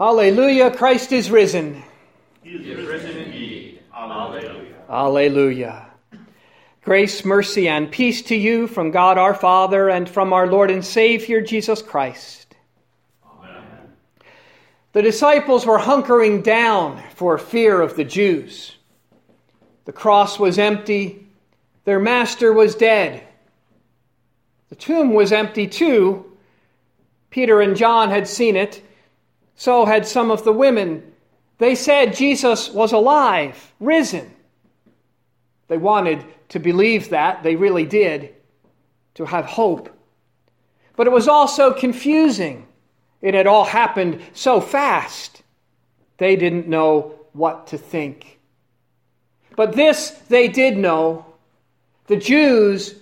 Alleluia, Christ is risen. He is risen indeed. Alleluia. Alleluia. Grace, mercy, and peace to you from God our Father and from our Lord and Savior Jesus Christ. Amen. The disciples were hunkering down for fear of the Jews. The cross was empty, their master was dead. The tomb was empty too. Peter and John had seen it, so had some of the women. They said Jesus was alive, risen. They wanted to believe that, they really did, to have hope. But it was also confusing. It had all happened so fast, they didn't know what to think. But this they did know the Jews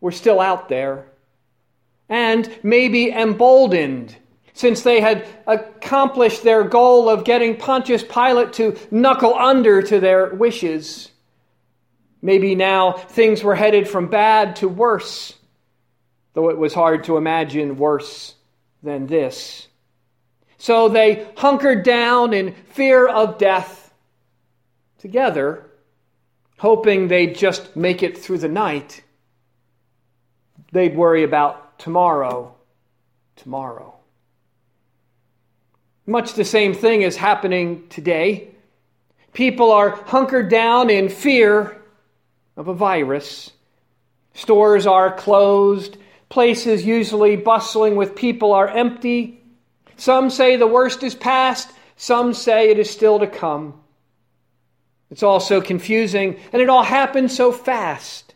were still out there and maybe emboldened since they had accomplished their goal of getting Pontius Pilate to knuckle under to their wishes. Maybe now things were headed from bad to worse, though it was hard to imagine worse than this. So they hunkered down in fear of death together, hoping they'd just make it through the night. They'd worry about tomorrow, tomorrow. Much the same thing is happening today. People are hunkered down in fear of a virus. Stores are closed. Places usually bustling with people are empty. Some say the worst is past. Some say it is still to come. It's all so confusing, and it all happened so fast.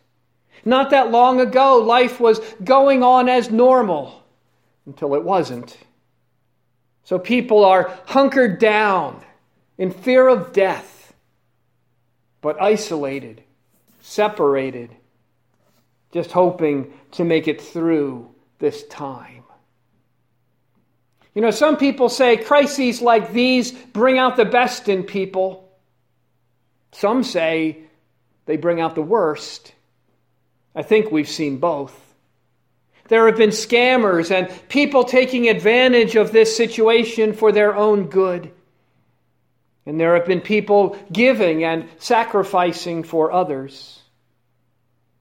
Not that long ago, life was going on as normal until it wasn't. So people are hunkered down in fear of death, but isolated separated, just hoping to make it through this time. You know, some people say crises like these bring out the best in people. Some say they bring out the worst. I think we've seen both. There have been scammers and people taking advantage of this situation for their own good. And there have been people giving and sacrificing for others.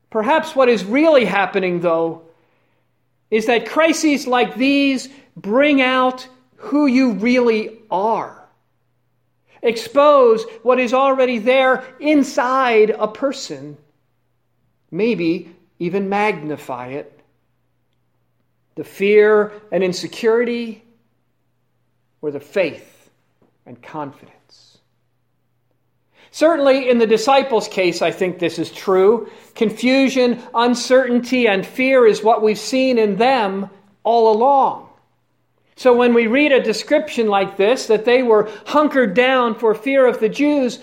Perhaps what is really happening, though, is that crises like these bring out who you really are. Expose what is already there inside a person. Maybe even magnify it. The fear and insecurity, or the faith and confidence. Certainly, in the disciples' case, I think this is true. Confusion, uncertainty, and fear is what we've seen in them all along. So, when we read a description like this, that they were hunkered down for fear of the Jews,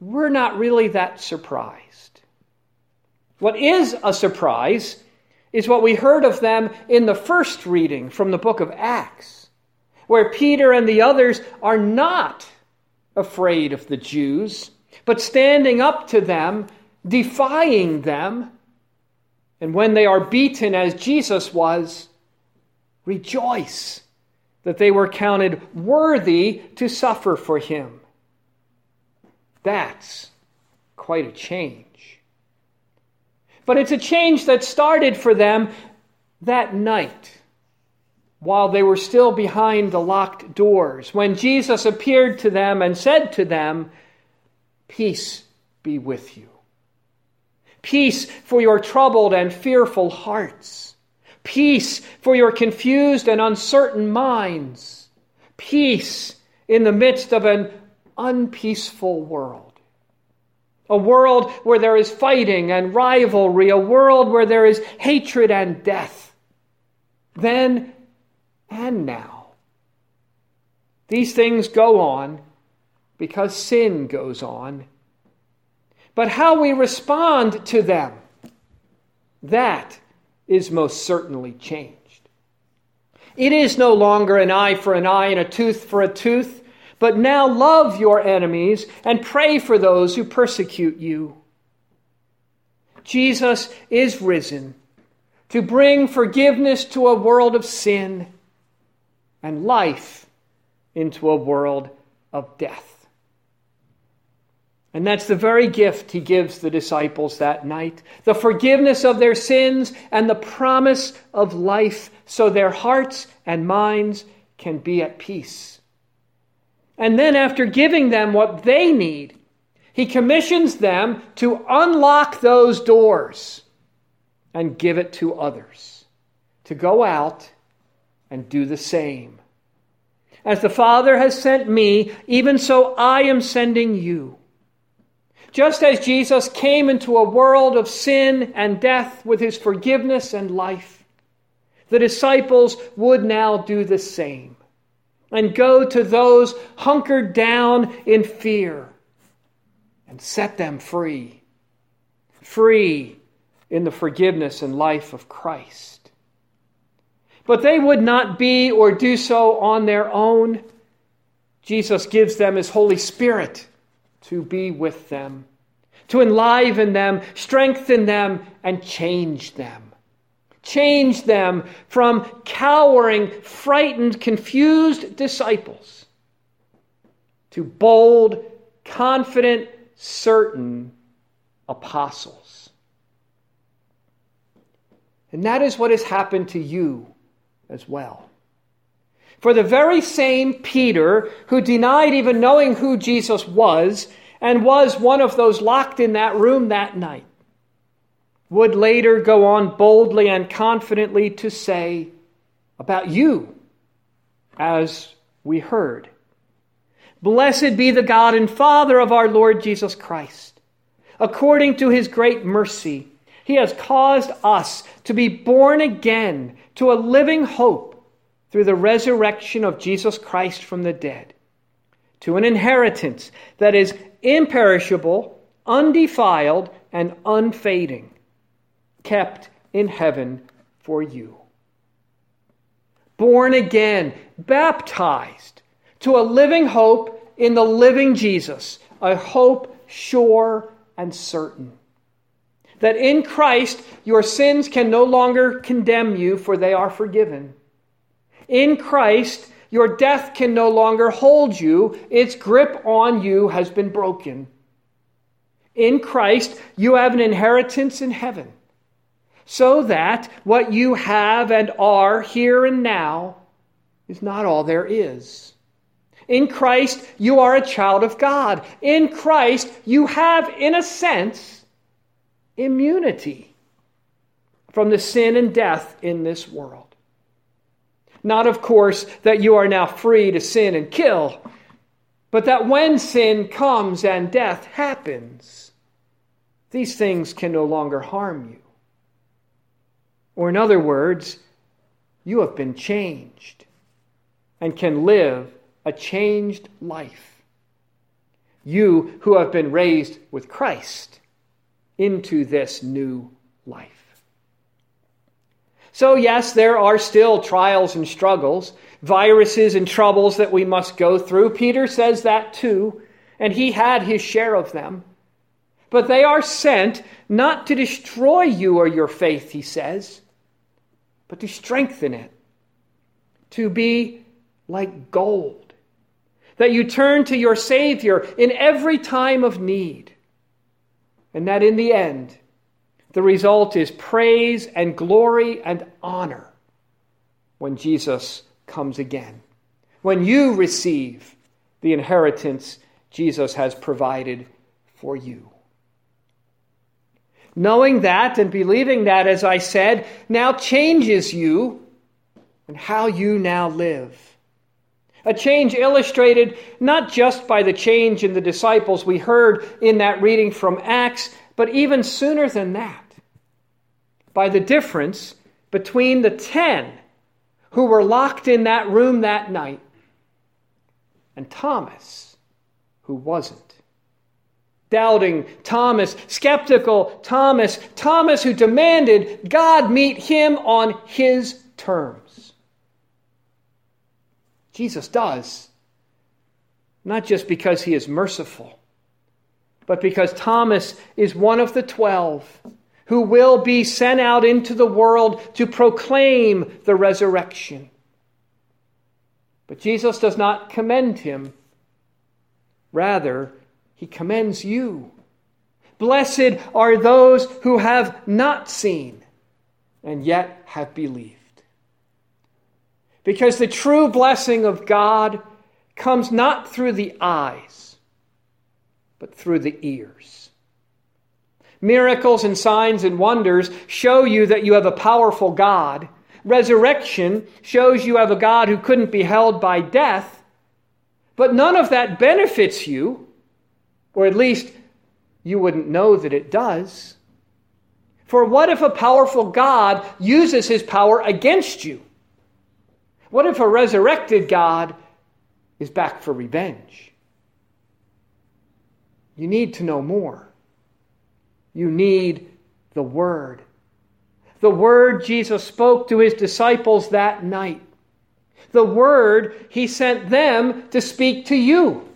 we're not really that surprised. What is a surprise is what we heard of them in the first reading from the book of Acts, where Peter and the others are not afraid of the Jews but standing up to them, defying them. And when they are beaten, as Jesus was, rejoice that they were counted worthy to suffer for him. That's quite a change. But it's a change that started for them that night while they were still behind the locked doors, when Jesus appeared to them and said to them, Peace be with you. Peace for your troubled and fearful hearts. Peace for your confused and uncertain minds. Peace in the midst of an unpeaceful world. A world where there is fighting and rivalry, a world where there is hatred and death. Then and now. These things go on because sin goes on. But how we respond to them, that is most certainly changed. It is no longer an eye for an eye and a tooth for a tooth, but now love your enemies and pray for those who persecute you. Jesus is risen to bring forgiveness to a world of sin and life into a world of death. And that's the very gift he gives the disciples that night the forgiveness of their sins and the promise of life so their hearts and minds can be at peace. And then, after giving them what they need, he commissions them to unlock those doors and give it to others, to go out and do the same. As the Father has sent me, even so I am sending you. Just as Jesus came into a world of sin and death with his forgiveness and life, the disciples would now do the same and go to those hunkered down in fear and set them free. Free in the forgiveness and life of Christ. But they would not be or do so on their own. Jesus gives them his Holy Spirit to be with them, to enliven them, strengthen them, and change them. Change them from cowering, frightened, confused disciples to bold, confident, certain apostles. And that is what has happened to you as well. For the very same Peter who denied even knowing who Jesus was and was one of those locked in that room that night would later go on boldly and confidently to say about you, as we heard Blessed be the God and Father of our Lord Jesus Christ. According to his great mercy, he has caused us to be born again to a living hope through the resurrection of Jesus Christ from the dead, to an inheritance that is imperishable, undefiled, and unfading, kept in heaven for you. Born again, baptized to a living hope in the living Jesus, a hope sure and certain. That in Christ your sins can no longer condemn you, for they are forgiven. In Christ, your death can no longer hold you, its grip on you has been broken. In Christ, you have an inheritance in heaven, so that what you have and are here and now is not all there is. In Christ, you are a child of God. In Christ, you have, in a sense, immunity from the sin and death in this world. Not, of course, that you are now free to sin and kill, but that when sin comes and death happens, these things can no longer harm you. Or, in other words, you have been changed and can live a changed life. You who have been raised with Christ into this new life. So, yes, there are still trials and struggles, viruses and troubles that we must go through. Peter says that too, and he had his share of them. But they are sent not to destroy you or your faith, he says, but to strengthen it, to be like gold, that you turn to your Savior in every time of need, and that in the end, the result is praise and glory and honor when Jesus comes again. When you receive the inheritance Jesus has provided for you. Knowing that and believing that, as I said, now changes you and how you now live. A change illustrated not just by the change in the disciples we heard in that reading from Acts, but even sooner than that, by the difference between the ten who were locked in that room that night and Thomas, who wasn't. Doubting Thomas, skeptical Thomas, Thomas who demanded God meet him on his terms. Jesus does, not just because he is merciful but because Thomas is one of the twelve who will be sent out into the world to proclaim the resurrection. But Jesus does not commend him. Rather, he commends you. Blessed are those who have not seen and yet have believed. Because the true blessing of God comes not through the eyes, but through the ears. Miracles and signs and wonders show you that you have a powerful God. Resurrection shows you have a God who couldn't be held by death. But none of that benefits you, or at least you wouldn't know that it does. For what if a powerful God uses his power against you? What if a resurrected God is back for revenge? You need to know more. You need the Word. The Word Jesus spoke to his disciples that night. The Word he sent them to speak to you.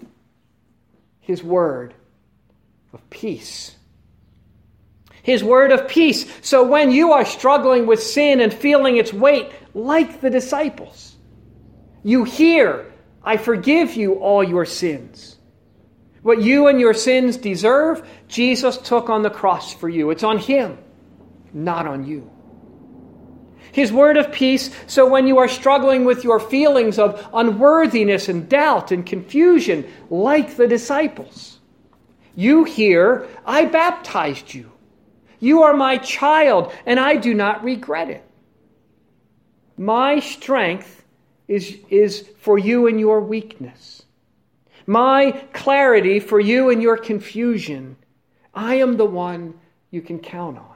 His Word of peace. His word of peace. So when you are struggling with sin and feeling its weight, like the disciples, you hear, I forgive you all your sins. What you and your sins deserve, Jesus took on the cross for you. It's on Him, not on you. His word of peace, so when you are struggling with your feelings of unworthiness and doubt and confusion, like the disciples, you hear, I baptized you. You are my child, and I do not regret it. My strength is, is for you in your weakness, my clarity for you in your confusion. I am the one you can count on.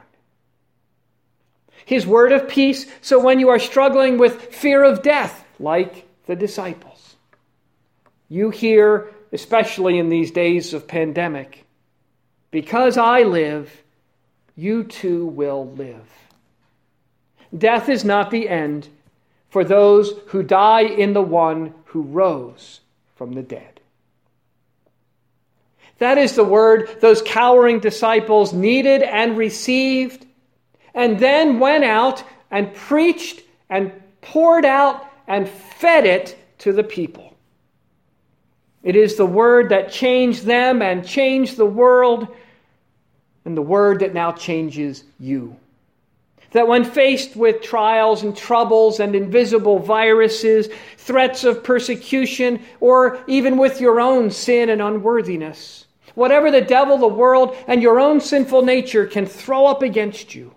His word of peace, so when you are struggling with fear of death, like the disciples, you hear especially in these days of pandemic. Because I live, you too will live. Death is not the end for those who die in the one who rose from the dead. That is the word those cowering disciples needed and received, and then went out and preached and poured out and fed it to the people. It is the word that changed them and changed the world, and the word that now changes you. That when faced with trials and troubles and invisible viruses, threats of persecution, or even with your own sin and unworthiness, whatever the devil, the world, and your own sinful nature can throw up against you,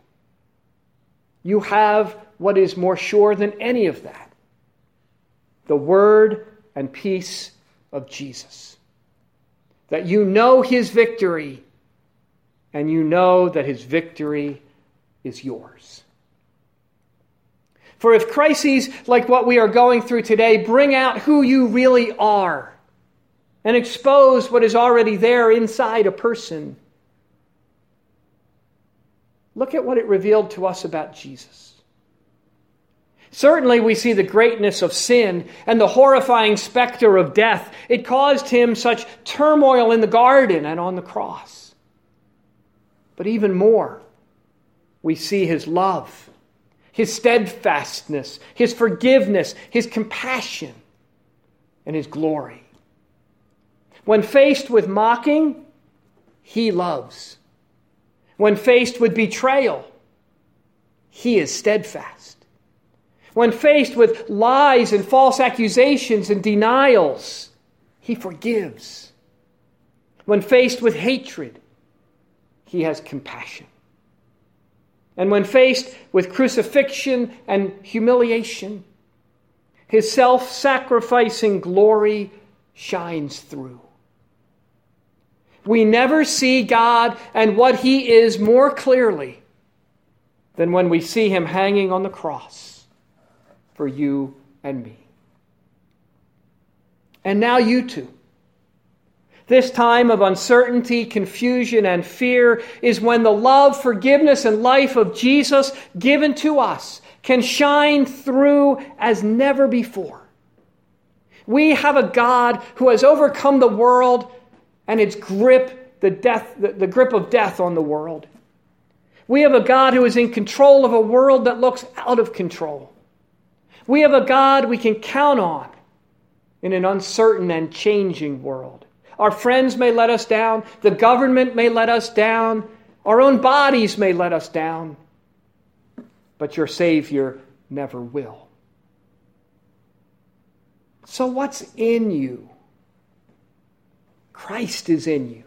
you have what is more sure than any of that the word and peace of Jesus. That you know his victory and you know that his victory is yours. For if crises like what we are going through today bring out who you really are and expose what is already there inside a person, look at what it revealed to us about Jesus. Certainly, we see the greatness of sin and the horrifying specter of death. It caused him such turmoil in the garden and on the cross. But even more, we see his love, his steadfastness, his forgiveness, his compassion, and his glory. When faced with mocking, he loves. When faced with betrayal, he is steadfast. When faced with lies and false accusations and denials, he forgives. When faced with hatred, he has compassion. And when faced with crucifixion and humiliation, his self sacrificing glory shines through. We never see God and what he is more clearly than when we see him hanging on the cross for you and me. And now, you too. This time of uncertainty, confusion, and fear is when the love, forgiveness, and life of Jesus given to us can shine through as never before. We have a God who has overcome the world and its grip, the, death, the, the grip of death on the world. We have a God who is in control of a world that looks out of control. We have a God we can count on in an uncertain and changing world. Our friends may let us down, the government may let us down, our own bodies may let us down, but your Savior never will. So, what's in you? Christ is in you.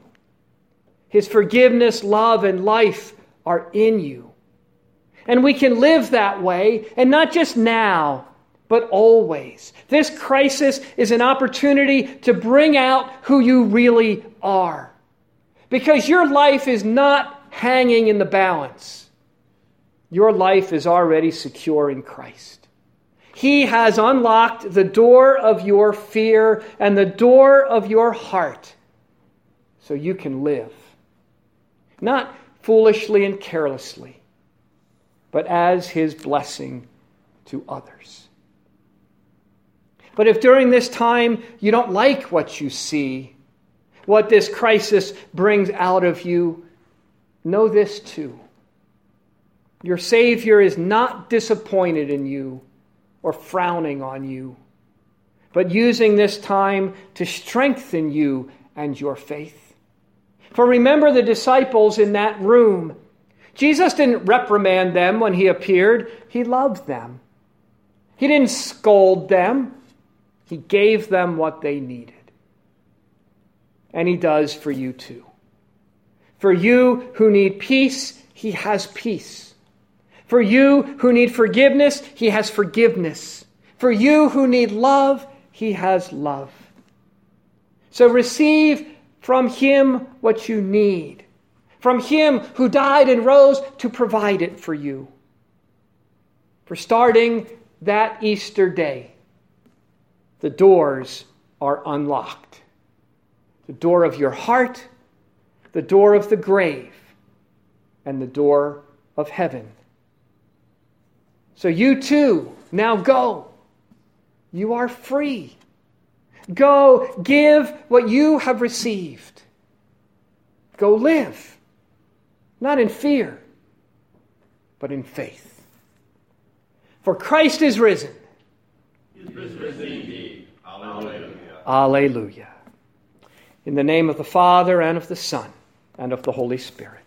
His forgiveness, love, and life are in you. And we can live that way, and not just now, but always. This crisis is an opportunity to bring out who you really are. Because your life is not hanging in the balance, your life is already secure in Christ. He has unlocked the door of your fear and the door of your heart so you can live. Not foolishly and carelessly, but as His blessing to others. But if during this time you don't like what you see, what this crisis brings out of you, know this too. Your Savior is not disappointed in you or frowning on you, but using this time to strengthen you and your faith. For remember the disciples in that room. Jesus didn't reprimand them when he appeared, he loved them. He didn't scold them, he gave them what they needed. And he does for you too. For you who need peace, he has peace. For you who need forgiveness, he has forgiveness. For you who need love, he has love. So receive from him what you need, from him who died and rose to provide it for you. For starting that Easter day, the doors are unlocked. The door of your heart, the door of the grave, and the door of heaven. So you too, now go. You are free. Go give what you have received. Go live, not in fear, but in faith. For Christ is risen. Is risen indeed. Alleluia. Alleluia. In the name of the Father, and of the Son, and of the Holy Spirit.